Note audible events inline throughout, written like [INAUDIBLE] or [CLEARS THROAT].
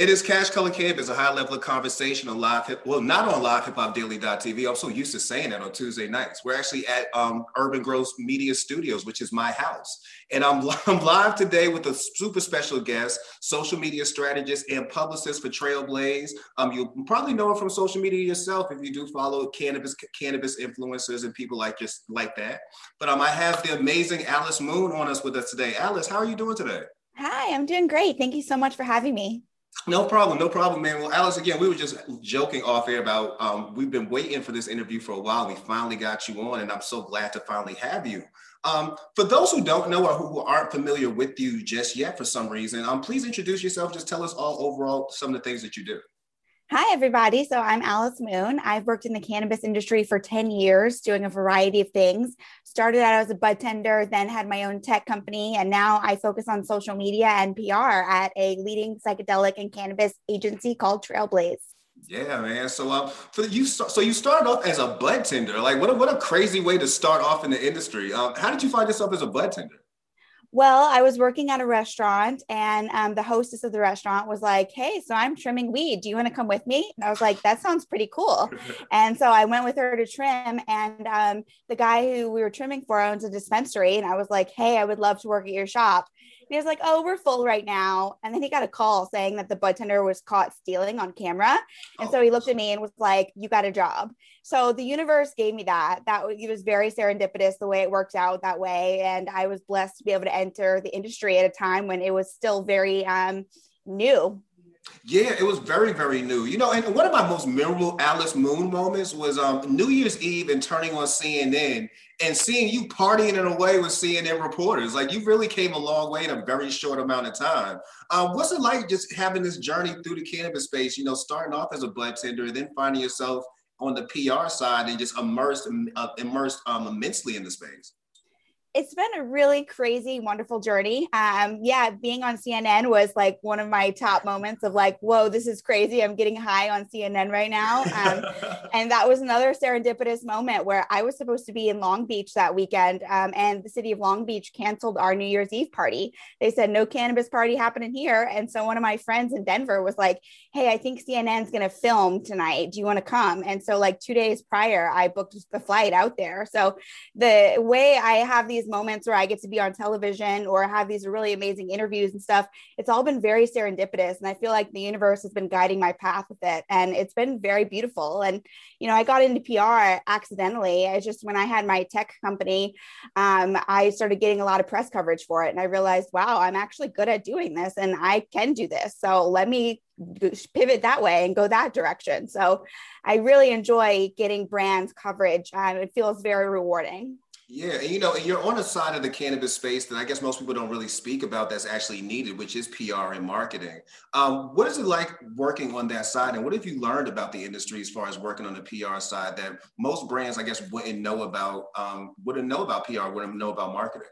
It is Cash Color Cannabis, a high level of conversation on live hip, well, not on live hip hop daily.tv. I'm so used to saying that on Tuesday nights. We're actually at um, Urban Growth Media Studios, which is my house. And I'm, [LAUGHS] I'm live today with a super special guest, social media strategist and publicist for Trailblaze. Um, you'll probably know her from social media yourself if you do follow cannabis cannabis influencers and people like just like that. But um, I have the amazing Alice Moon on us with us today. Alice, how are you doing today? Hi, I'm doing great. Thank you so much for having me. No problem, no problem, man. Well, Alice, again, we were just joking off air about um, we've been waiting for this interview for a while. We finally got you on, and I'm so glad to finally have you. Um, for those who don't know or who aren't familiar with you just yet for some reason, um, please introduce yourself. Just tell us all overall some of the things that you do. Hi, everybody. So I'm Alice Moon. I've worked in the cannabis industry for 10 years, doing a variety of things. Started out as a bud tender, then had my own tech company, and now I focus on social media and PR at a leading psychedelic and cannabis agency called Trailblaze. Yeah, man. So, um, for you, so you started off as a bud tender. Like, what a, what a crazy way to start off in the industry. Um, how did you find yourself as a bud tender? Well, I was working at a restaurant, and um, the hostess of the restaurant was like, Hey, so I'm trimming weed. Do you want to come with me? And I was like, That sounds pretty cool. [LAUGHS] and so I went with her to trim. And um, the guy who we were trimming for owns a dispensary. And I was like, Hey, I would love to work at your shop he was like, "Oh, we're full right now." And then he got a call saying that the bud tender was caught stealing on camera, and oh. so he looked at me and was like, "You got a job." So the universe gave me that. That it was very serendipitous the way it worked out that way, and I was blessed to be able to enter the industry at a time when it was still very um, new. Yeah, it was very, very new. You know, and one of my most memorable Alice Moon moments was um, New Year's Eve and turning on CNN and seeing you partying in a way with CNN reporters. Like you really came a long way in a very short amount of time. Um, what's it like just having this journey through the cannabis space? You know, starting off as a bud tender and then finding yourself on the PR side and just immersed, uh, immersed um, immensely in the space it's been a really crazy, wonderful journey. Um, yeah, being on CNN was like one of my top moments of like, whoa, this is crazy. I'm getting high on CNN right now. Um, [LAUGHS] and that was another serendipitous moment where I was supposed to be in Long Beach that weekend, um, and the city of Long Beach canceled our New Year's Eve party. They said no cannabis party happening here. And so one of my friends in Denver was like, hey, I think CNN's going to film tonight. Do you want to come? And so like two days prior, I booked the flight out there. So the way I have these these moments where I get to be on television or have these really amazing interviews and stuff, it's all been very serendipitous. And I feel like the universe has been guiding my path with it. And it's been very beautiful. And, you know, I got into PR accidentally. I just, when I had my tech company, um, I started getting a lot of press coverage for it. And I realized, wow, I'm actually good at doing this and I can do this. So let me pivot that way and go that direction. So I really enjoy getting brand coverage. Um, it feels very rewarding. Yeah, and you know, you're on a side of the cannabis space that I guess most people don't really speak about that's actually needed, which is PR and marketing. Um, what is it like working on that side, and what have you learned about the industry as far as working on the PR side that most brands, I guess, wouldn't know about? Um, wouldn't know about PR, wouldn't know about marketing.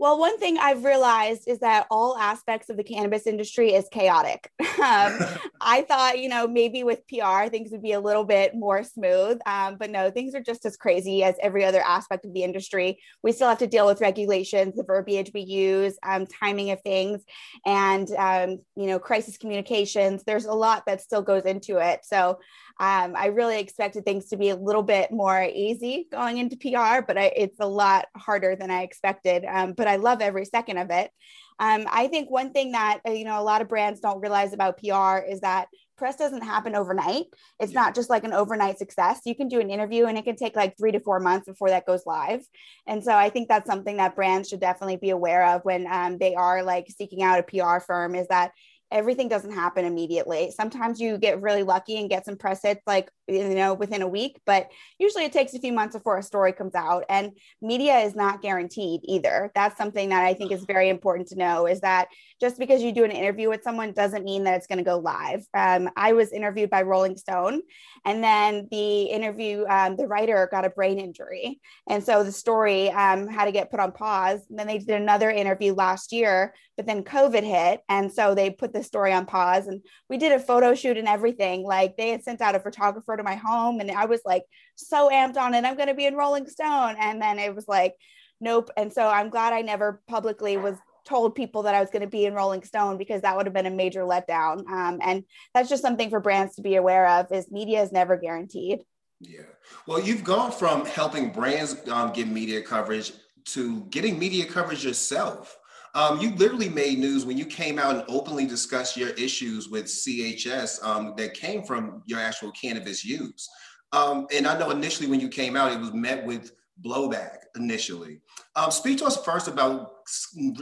Well, one thing I've realized is that all aspects of the cannabis industry is chaotic. [LAUGHS] um, [LAUGHS] I thought, you know, maybe with PR things would be a little bit more smooth, um, but no, things are just as crazy as every other aspect of the industry. We still have to deal with regulations, the verbiage we use, um, timing of things, and um, you know, crisis communications. There's a lot that still goes into it. So um, I really expected things to be a little bit more easy going into PR, but I, it's a lot harder than I expected. Um, but I love every second of it. Um, I think one thing that uh, you know a lot of brands don't realize about PR is that press doesn't happen overnight. It's not just like an overnight success. You can do an interview and it can take like three to four months before that goes live. And so I think that's something that brands should definitely be aware of when um, they are like seeking out a PR firm is that everything doesn't happen immediately. Sometimes you get really lucky and get some press hits like you know within a week, but usually it takes a few months before a story comes out and media is not guaranteed either. That's something that I think is very important to know is that just because you do an interview with someone doesn't mean that it's going to go live. Um, I was interviewed by Rolling Stone and then the interview um, the writer got a brain injury and so the story um, had to get put on pause. And then they did another interview last year, but then COVID hit and so they put the the story on pause and we did a photo shoot and everything like they had sent out a photographer to my home and i was like so amped on it i'm going to be in rolling stone and then it was like nope and so i'm glad i never publicly was told people that I was going to be in Rolling Stone because that would have been a major letdown. Um, and that's just something for brands to be aware of is media is never guaranteed. Yeah. Well, you've gone from helping brands um, get media coverage to getting media coverage yourself. Um, you literally made news when you came out and openly discussed your issues with CHS um, that came from your actual cannabis use. Um, and I know initially when you came out, it was met with blowback initially. Um, speak to us first about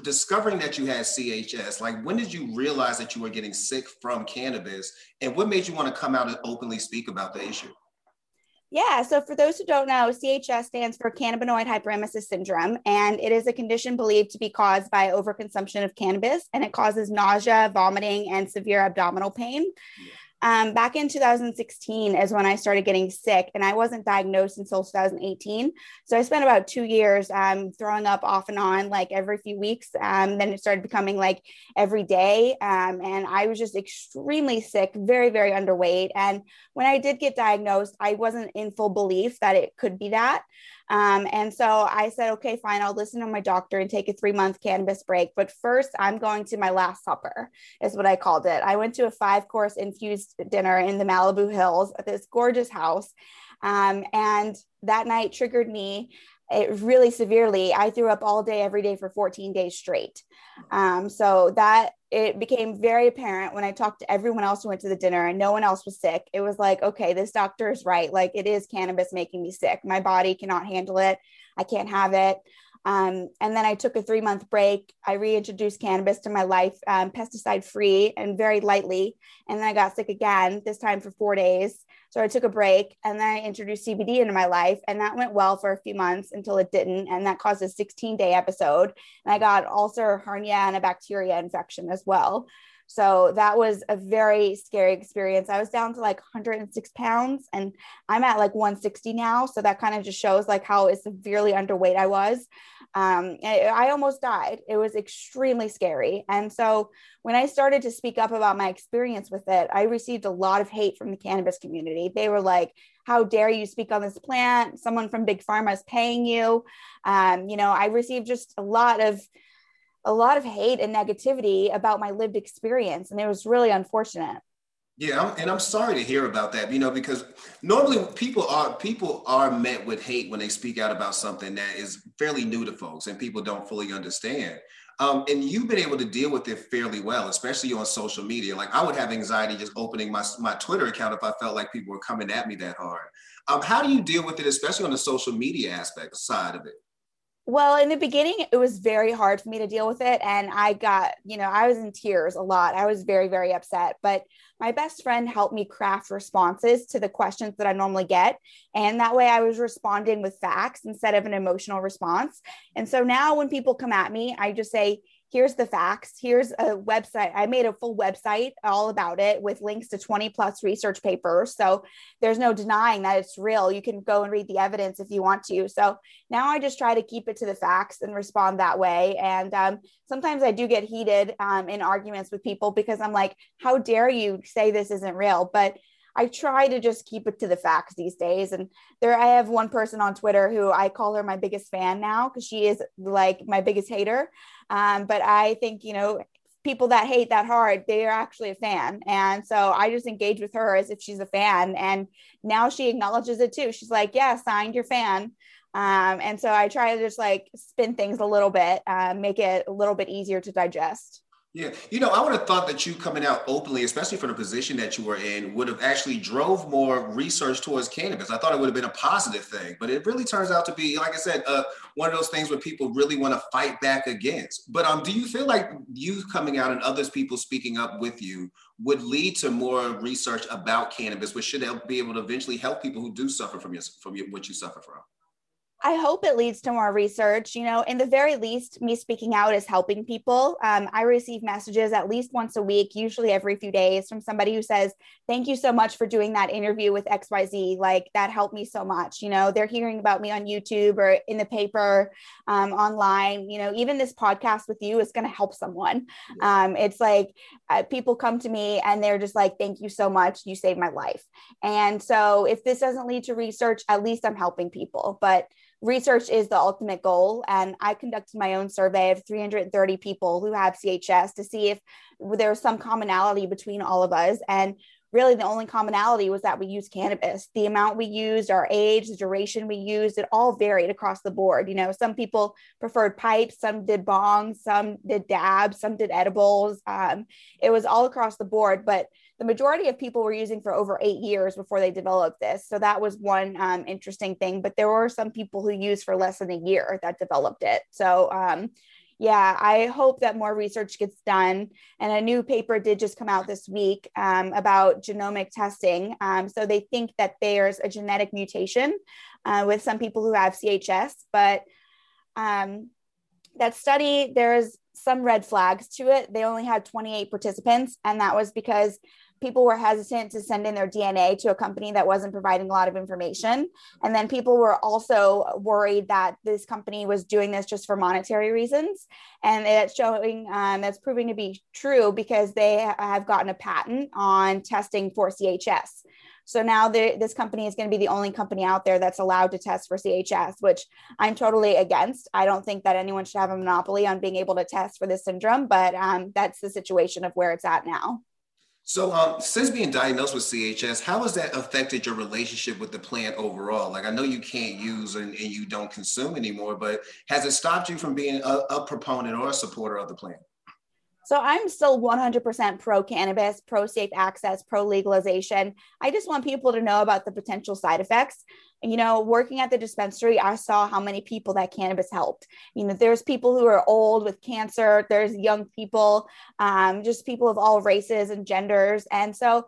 discovering that you had CHS. Like, when did you realize that you were getting sick from cannabis, and what made you want to come out and openly speak about the issue? Yeah, so for those who don't know, CHS stands for cannabinoid hyperemesis syndrome, and it is a condition believed to be caused by overconsumption of cannabis, and it causes nausea, vomiting, and severe abdominal pain. Yeah. Um, back in 2016 is when I started getting sick, and I wasn't diagnosed until 2018. So I spent about two years um, throwing up off and on, like every few weeks. Um, then it started becoming like every day, um, and I was just extremely sick, very, very underweight. And when I did get diagnosed, I wasn't in full belief that it could be that. Um, and so I said, okay, fine, I'll listen to my doctor and take a three month cannabis break. But first, I'm going to my last supper, is what I called it. I went to a five course infused dinner in the Malibu Hills at this gorgeous house. Um, and that night triggered me it really severely. I threw up all day, every day for 14 days straight. Um, so that it became very apparent when I talked to everyone else who went to the dinner and no one else was sick. It was like, okay, this doctor is right. Like it is cannabis making me sick. My body cannot handle it. I can't have it. Um, and then I took a three month break. I reintroduced cannabis to my life, um, pesticide free and very lightly. And then I got sick again, this time for four days. So I took a break and then I introduced CBD into my life. And that went well for a few months until it didn't. And that caused a 16 day episode. And I got ulcer, hernia, and a bacteria infection as well. So that was a very scary experience. I was down to like 106 pounds and I'm at like 160 now. So that kind of just shows like how severely underweight I was um, I almost died. It was extremely scary. And so when I started to speak up about my experience with it, I received a lot of hate from the cannabis community. They were like, how dare you speak on this plant? Someone from Big Pharma is paying you. Um, you know, I received just a lot of a lot of hate and negativity about my lived experience. And it was really unfortunate. Yeah, and I'm sorry to hear about that. You know, because normally people are people are met with hate when they speak out about something that is fairly new to folks and people don't fully understand. Um, and you've been able to deal with it fairly well, especially on social media. Like I would have anxiety just opening my my Twitter account if I felt like people were coming at me that hard. Um, how do you deal with it, especially on the social media aspect side of it? Well, in the beginning, it was very hard for me to deal with it. And I got, you know, I was in tears a lot. I was very, very upset. But my best friend helped me craft responses to the questions that I normally get. And that way I was responding with facts instead of an emotional response. And so now when people come at me, I just say, here's the facts here's a website. I made a full website all about it with links to 20 plus research papers. So there's no denying that it's real. You can go and read the evidence if you want to. So now i just try to keep it to the facts and respond that way. And um, sometimes i do get heated um, in arguments with people because i'm like how dare you say this isn't real? But I try to just keep it to the facts these days. And there, I have one person on Twitter who I call her my biggest fan now because she is like my biggest hater. Um, but I think, you know, people that hate that hard, they are actually a fan. And so I just engage with her as if she's a fan. And now she acknowledges it too. She's like, yeah, signed your fan. Um, and so I try to just like spin things a little bit, uh, make it a little bit easier to digest. Yeah, you know, I would have thought that you coming out openly, especially for the position that you were in, would have actually drove more research towards cannabis. I thought it would have been a positive thing, but it really turns out to be, like I said, uh, one of those things where people really want to fight back against. But um, do you feel like you coming out and others people speaking up with you would lead to more research about cannabis, which should help be able to eventually help people who do suffer from your, from your, what you suffer from? I hope it leads to more research. You know, in the very least, me speaking out is helping people. Um, I receive messages at least once a week, usually every few days, from somebody who says, Thank you so much for doing that interview with XYZ. Like, that helped me so much. You know, they're hearing about me on YouTube or in the paper, um, online. You know, even this podcast with you is going to help someone. Um, it's like uh, people come to me and they're just like, Thank you so much. You saved my life. And so, if this doesn't lead to research, at least I'm helping people. But research is the ultimate goal. And I conducted my own survey of 330 people who have CHS to see if there was some commonality between all of us. And really the only commonality was that we used cannabis. The amount we used, our age, the duration we used, it all varied across the board. You know, some people preferred pipes, some did bongs, some did dabs, some did edibles. Um, it was all across the board, but the majority of people were using for over eight years before they developed this. So that was one um, interesting thing. But there were some people who used for less than a year that developed it. So um, yeah, I hope that more research gets done. And a new paper did just come out this week um, about genomic testing. Um, so they think that there's a genetic mutation uh, with some people who have CHS, but um, that study, there's some red flags to it. They only had 28 participants, and that was because people were hesitant to send in their DNA to a company that wasn't providing a lot of information. And then people were also worried that this company was doing this just for monetary reasons. And it's showing um, that's proving to be true because they have gotten a patent on testing for CHS. So now this company is going to be the only company out there that's allowed to test for CHS, which I'm totally against. I don't think that anyone should have a monopoly on being able to test for this syndrome, but um, that's the situation of where it's at now. So, um, since being diagnosed with CHS, how has that affected your relationship with the plant overall? Like, I know you can't use and, and you don't consume anymore, but has it stopped you from being a, a proponent or a supporter of the plant? So I'm still 100% pro cannabis, pro safe access, pro legalization. I just want people to know about the potential side effects. You know, working at the dispensary, I saw how many people that cannabis helped. You know, there's people who are old with cancer, there's young people, um, just people of all races and genders. And so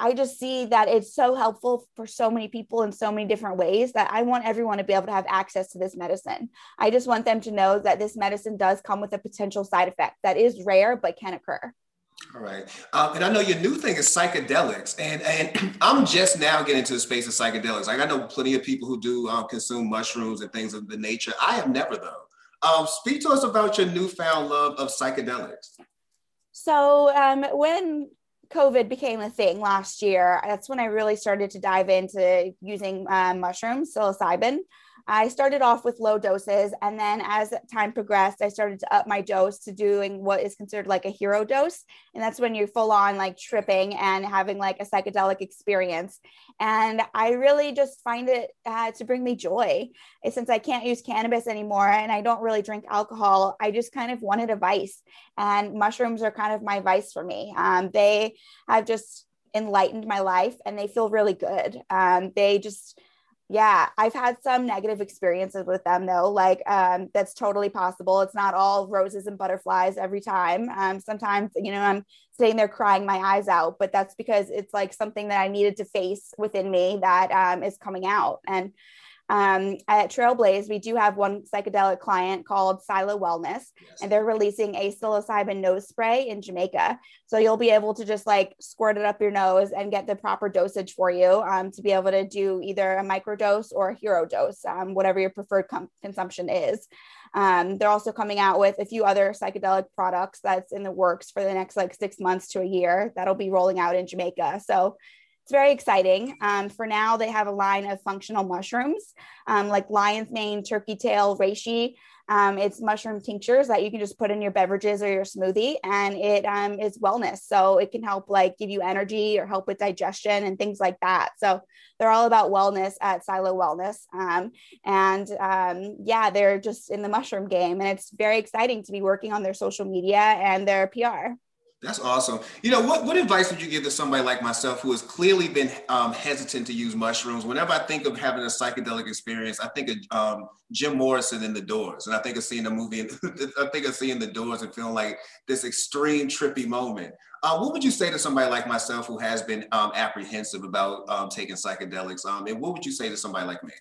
I just see that it's so helpful for so many people in so many different ways that I want everyone to be able to have access to this medicine. I just want them to know that this medicine does come with a potential side effect that is rare but can occur. All right. Um, and I know your new thing is psychedelics. And, and [CLEARS THROAT] I'm just now getting into the space of psychedelics. Like I know plenty of people who do um, consume mushrooms and things of the nature. I have never, though. Um, speak to us about your newfound love of psychedelics. So um, when COVID became a thing last year, that's when I really started to dive into using um, mushrooms, psilocybin. I started off with low doses, and then as time progressed, I started to up my dose to doing what is considered like a hero dose, and that's when you're full on like tripping and having like a psychedelic experience. And I really just find it uh, to bring me joy. Since I can't use cannabis anymore and I don't really drink alcohol, I just kind of wanted a vice, and mushrooms are kind of my vice for me. Um, they have just enlightened my life, and they feel really good. Um, they just yeah i've had some negative experiences with them though like um, that's totally possible. It's not all roses and butterflies every time. Um, sometimes you know i'm sitting there crying my eyes out but that's because it's like something that i needed to face within me that um, is coming out. And um, at Trailblaze, we do have one psychedelic client called Silo Wellness, yes. and they're releasing a psilocybin nose spray in Jamaica. So you'll be able to just like squirt it up your nose and get the proper dosage for you um, to be able to do either a microdose or a hero dose, um, whatever your preferred com- consumption is. Um, they're also coming out with a few other psychedelic products that's in the works for the next like six months to a year that'll be rolling out in Jamaica. So it's very exciting. Um, for now, they have a line of functional mushrooms um, like lion's mane, turkey tail, reishi. Um, it's mushroom tinctures that you can just put in your beverages or your smoothie, and it um, is wellness. So it can help like give you energy or help with digestion and things like that. So they're all about wellness at Silo Wellness, um, and um, yeah, they're just in the mushroom game, and it's very exciting to be working on their social media and their PR. That's awesome. You know, what, what advice would you give to somebody like myself who has clearly been um, hesitant to use mushrooms? Whenever I think of having a psychedelic experience, I think of um, Jim Morrison in The Doors, and I think of seeing the movie. [LAUGHS] I think of seeing The Doors and feeling like this extreme trippy moment. Uh, what would you say to somebody like myself who has been um, apprehensive about um, taking psychedelics? Um, and what would you say to somebody like me?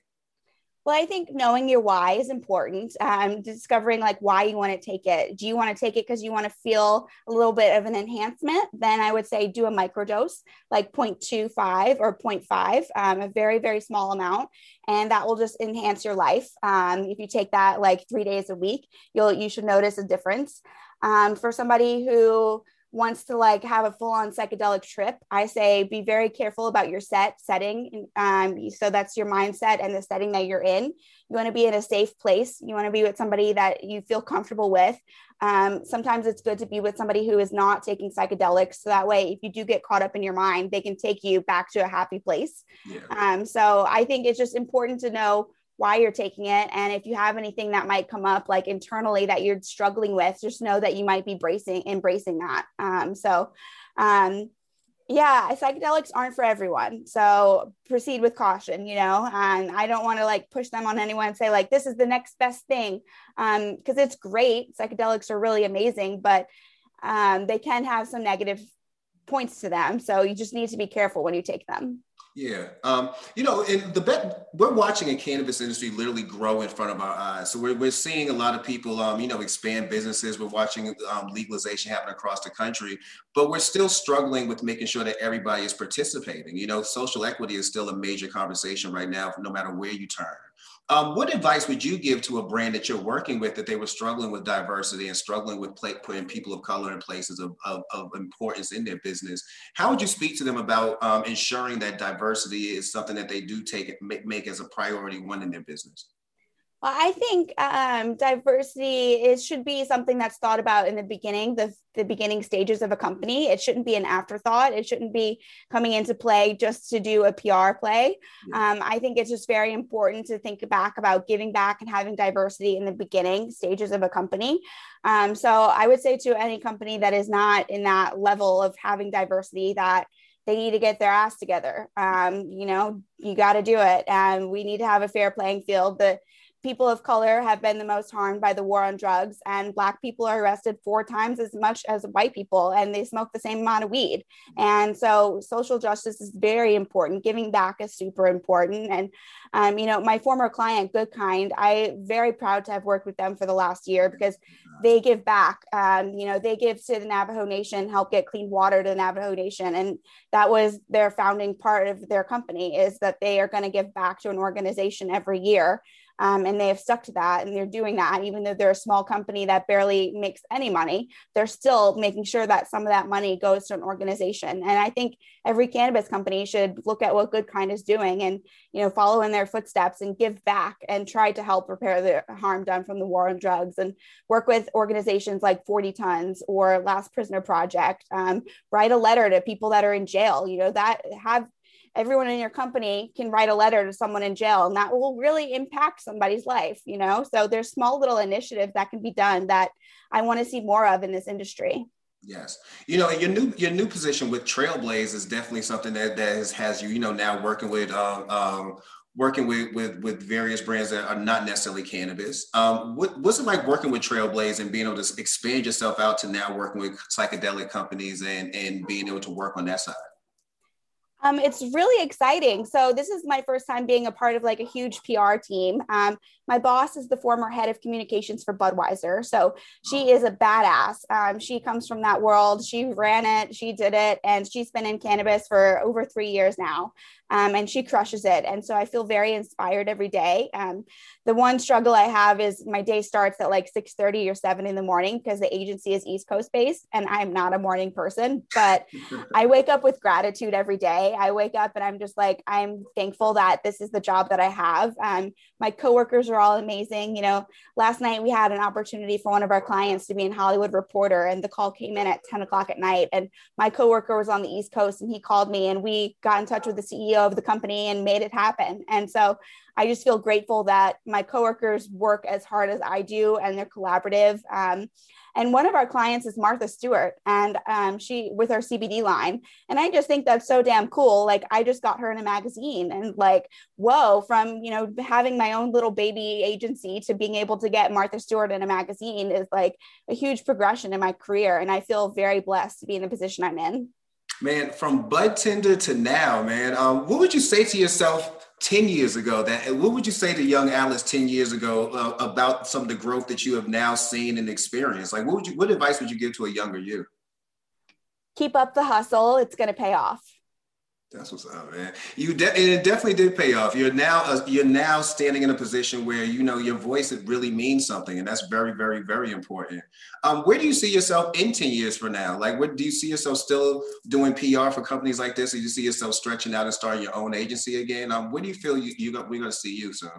Well, I think knowing your why is important. Um, discovering like why you want to take it. Do you want to take it because you want to feel a little bit of an enhancement? Then I would say do a microdose, like 0.25 or 0.5, um, a very, very small amount. And that will just enhance your life. Um, if you take that like three days a week, you'll you should notice a difference. Um, for somebody who wants to like have a full on psychedelic trip, I say be very careful about your set setting. Um, so that's your mindset and the setting that you're in. You want to be in a safe place. You want to be with somebody that you feel comfortable with. Um, sometimes it's good to be with somebody who is not taking psychedelics. So that way, if you do get caught up in your mind, they can take you back to a happy place. Yeah. Um, so I think it's just important to know why you're taking it. And if you have anything that might come up like internally that you're struggling with, just know that you might be bracing, embracing that. Um, so, um, yeah, psychedelics aren't for everyone. So proceed with caution, you know, and I don't want to like push them on anyone and say like, this is the next best thing. Um, cause it's great. Psychedelics are really amazing, but um, they can have some negative points to them. So you just need to be careful when you take them. Yeah, um, you know, and the bet we're watching a cannabis industry literally grow in front of our eyes. So we're, we're seeing a lot of people, um, you know, expand businesses. We're watching um, legalization happen across the country, but we're still struggling with making sure that everybody is participating. You know, social equity is still a major conversation right now, no matter where you turn. Um, what advice would you give to a brand that you're working with that they were struggling with diversity and struggling with play, putting people of color in places of, of, of, importance in their business? How would you speak to them about um, ensuring that diversity is something that they do take make, make as a priority one in their business? Well, I think um, diversity it should be something that's thought about in the beginning, the, the beginning stages of a company. It shouldn't be an afterthought. It shouldn't be coming into play just to do a PR play. Um, I think it's just very important to think back about giving back and having diversity in the beginning stages of a company. Um, so I would say to any company that is not in that level of having diversity that they need to get their ass together. Um, you know, you got to do it. And we need to have a fair playing field. The people of color have been the most harmed by the war on drugs and black people are arrested four times as much as white people and they smoke the same amount of weed. And so social justice is very important. Giving back is super important. And um, you know my former client good kind i very proud to have worked with them for the last year because they give back. Um, you know they give to the navajo nation help get clean water to the navajo nation. And that was their founding part of their company is that they are going to give back to an organization every year um, and they have stuck to that and they're doing that. Even though they're a small company that barely makes any money they're still making sure that some of that money goes to an organization. And i think every cannabis company should look at what good kind is doing and you know follow in their footsteps and give back and try to help repair the harm done from the war on drugs and work with organizations like 40 tons or last prisoner project um, write a letter to people that are in jail. You know that have everyone in your company can write a letter to someone in jail and that will really impact somebody's life you know so there's small little initiatives that can be done that i want to see more of in this industry Yes, you know, your new your new position with Trailblaze is definitely something that that has, has you, you know, now working with um, um, working with, with with various brands that are not necessarily cannabis. Um, what, what's it like working with Trailblaze and being able to expand yourself out to now working with psychedelic companies and and being able to work on that side? Um, it's really exciting. So this is my first time being a part of like a huge PR team. Um, my boss is the former head of communications for Budweiser, so she is a badass. Um, she comes from that world. She ran it, she did it, and she's been in cannabis for over three years now um, and she crushes it. And so I feel very inspired every day. Um, the one struggle I have is my day starts at like 6 30 or 7 in the morning because the agency is East Coast based and I'm not a morning person, but [LAUGHS] I wake up with gratitude every day. I wake up and I'm just like, I'm thankful that this is the job that I have. Um, my coworkers are all amazing. You know, last night we had an opportunity for one of our clients to be in Hollywood Reporter, and the call came in at 10 o'clock at night. And my coworker was on the East Coast and he called me and we got in touch with the CEO of the company and made it happen. And so I just feel grateful that my coworkers work as hard as I do and they're collaborative. Um, and one of our clients is Martha Stewart, and um, she with our CBD line. And I just think that's so damn cool. Like I just got her in a magazine, and like, whoa, from you know having my own little baby agency to being able to get Martha Stewart in a magazine is like a huge progression in my career. And I feel very blessed to be in the position I'm in. Man, from bud tender to now, man, um, what would you say to yourself 10 years ago? That what would you say to young Alice 10 years ago uh, about some of the growth that you have now seen and experienced? Like, what would you, what advice would you give to a younger you? Keep up the hustle. It's going to pay off. That's what's up, man. You de- it definitely did pay off. You're now uh, you're now standing in a position where you know your voice it really means something, and that's very, very, very important. Um, where do you see yourself in ten years from now? Like, what do you see yourself still doing PR for companies like this, or do you see yourself stretching out and starting your own agency again? Um, where do you feel you, you got, we're going to see you soon?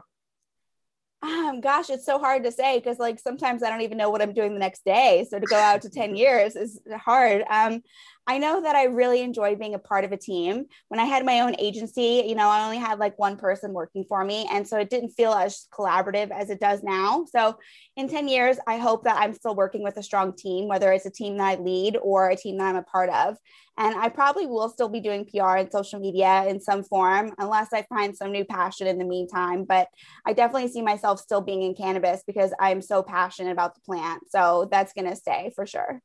Um, gosh, it's so hard to say because like sometimes I don't even know what I'm doing the next day. So to go out to 10 years is hard. Um, I know that I really enjoy being a part of a team. When I had my own agency, you know, I only had like one person working for me. And so it didn't feel as collaborative as it does now. So in 10 years, I hope that I'm still working with a strong team, whether it's a team that I lead or a team that I'm a part of. And I probably will still be doing PR and social media in some form, unless I find some new passion in the meantime. But I definitely see myself still being in cannabis because I'm so passionate about the plant. So that's going to stay for sure.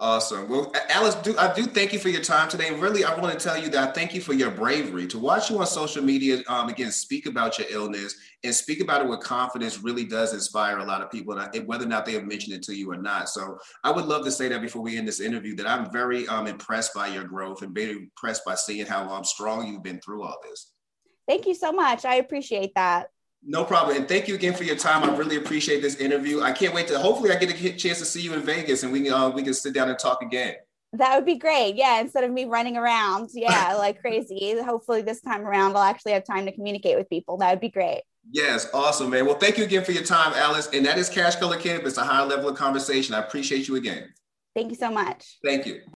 Awesome. Well, Alice, do, I do thank you for your time today. Really, I want to tell you that I thank you for your bravery to watch you on social media. Um, again, speak about your illness and speak about it with confidence really does inspire a lot of people, and whether or not they have mentioned it to you or not. So I would love to say that before we end this interview, that I'm very um, impressed by your growth and very impressed by seeing how um, strong you've been through all this. Thank you so much. I appreciate that. No problem. And thank you again for your time. I really appreciate this interview. I can't wait to hopefully I get a chance to see you in Vegas and we can uh, we can sit down and talk again. That would be great. Yeah, instead of me running around, yeah, [LAUGHS] like crazy. Hopefully this time around I'll actually have time to communicate with people. That would be great. Yes, awesome, man. Well, thank you again for your time, Alice. And that is Cash Color Cannabis, a high level of conversation. I appreciate you again. Thank you so much. Thank you.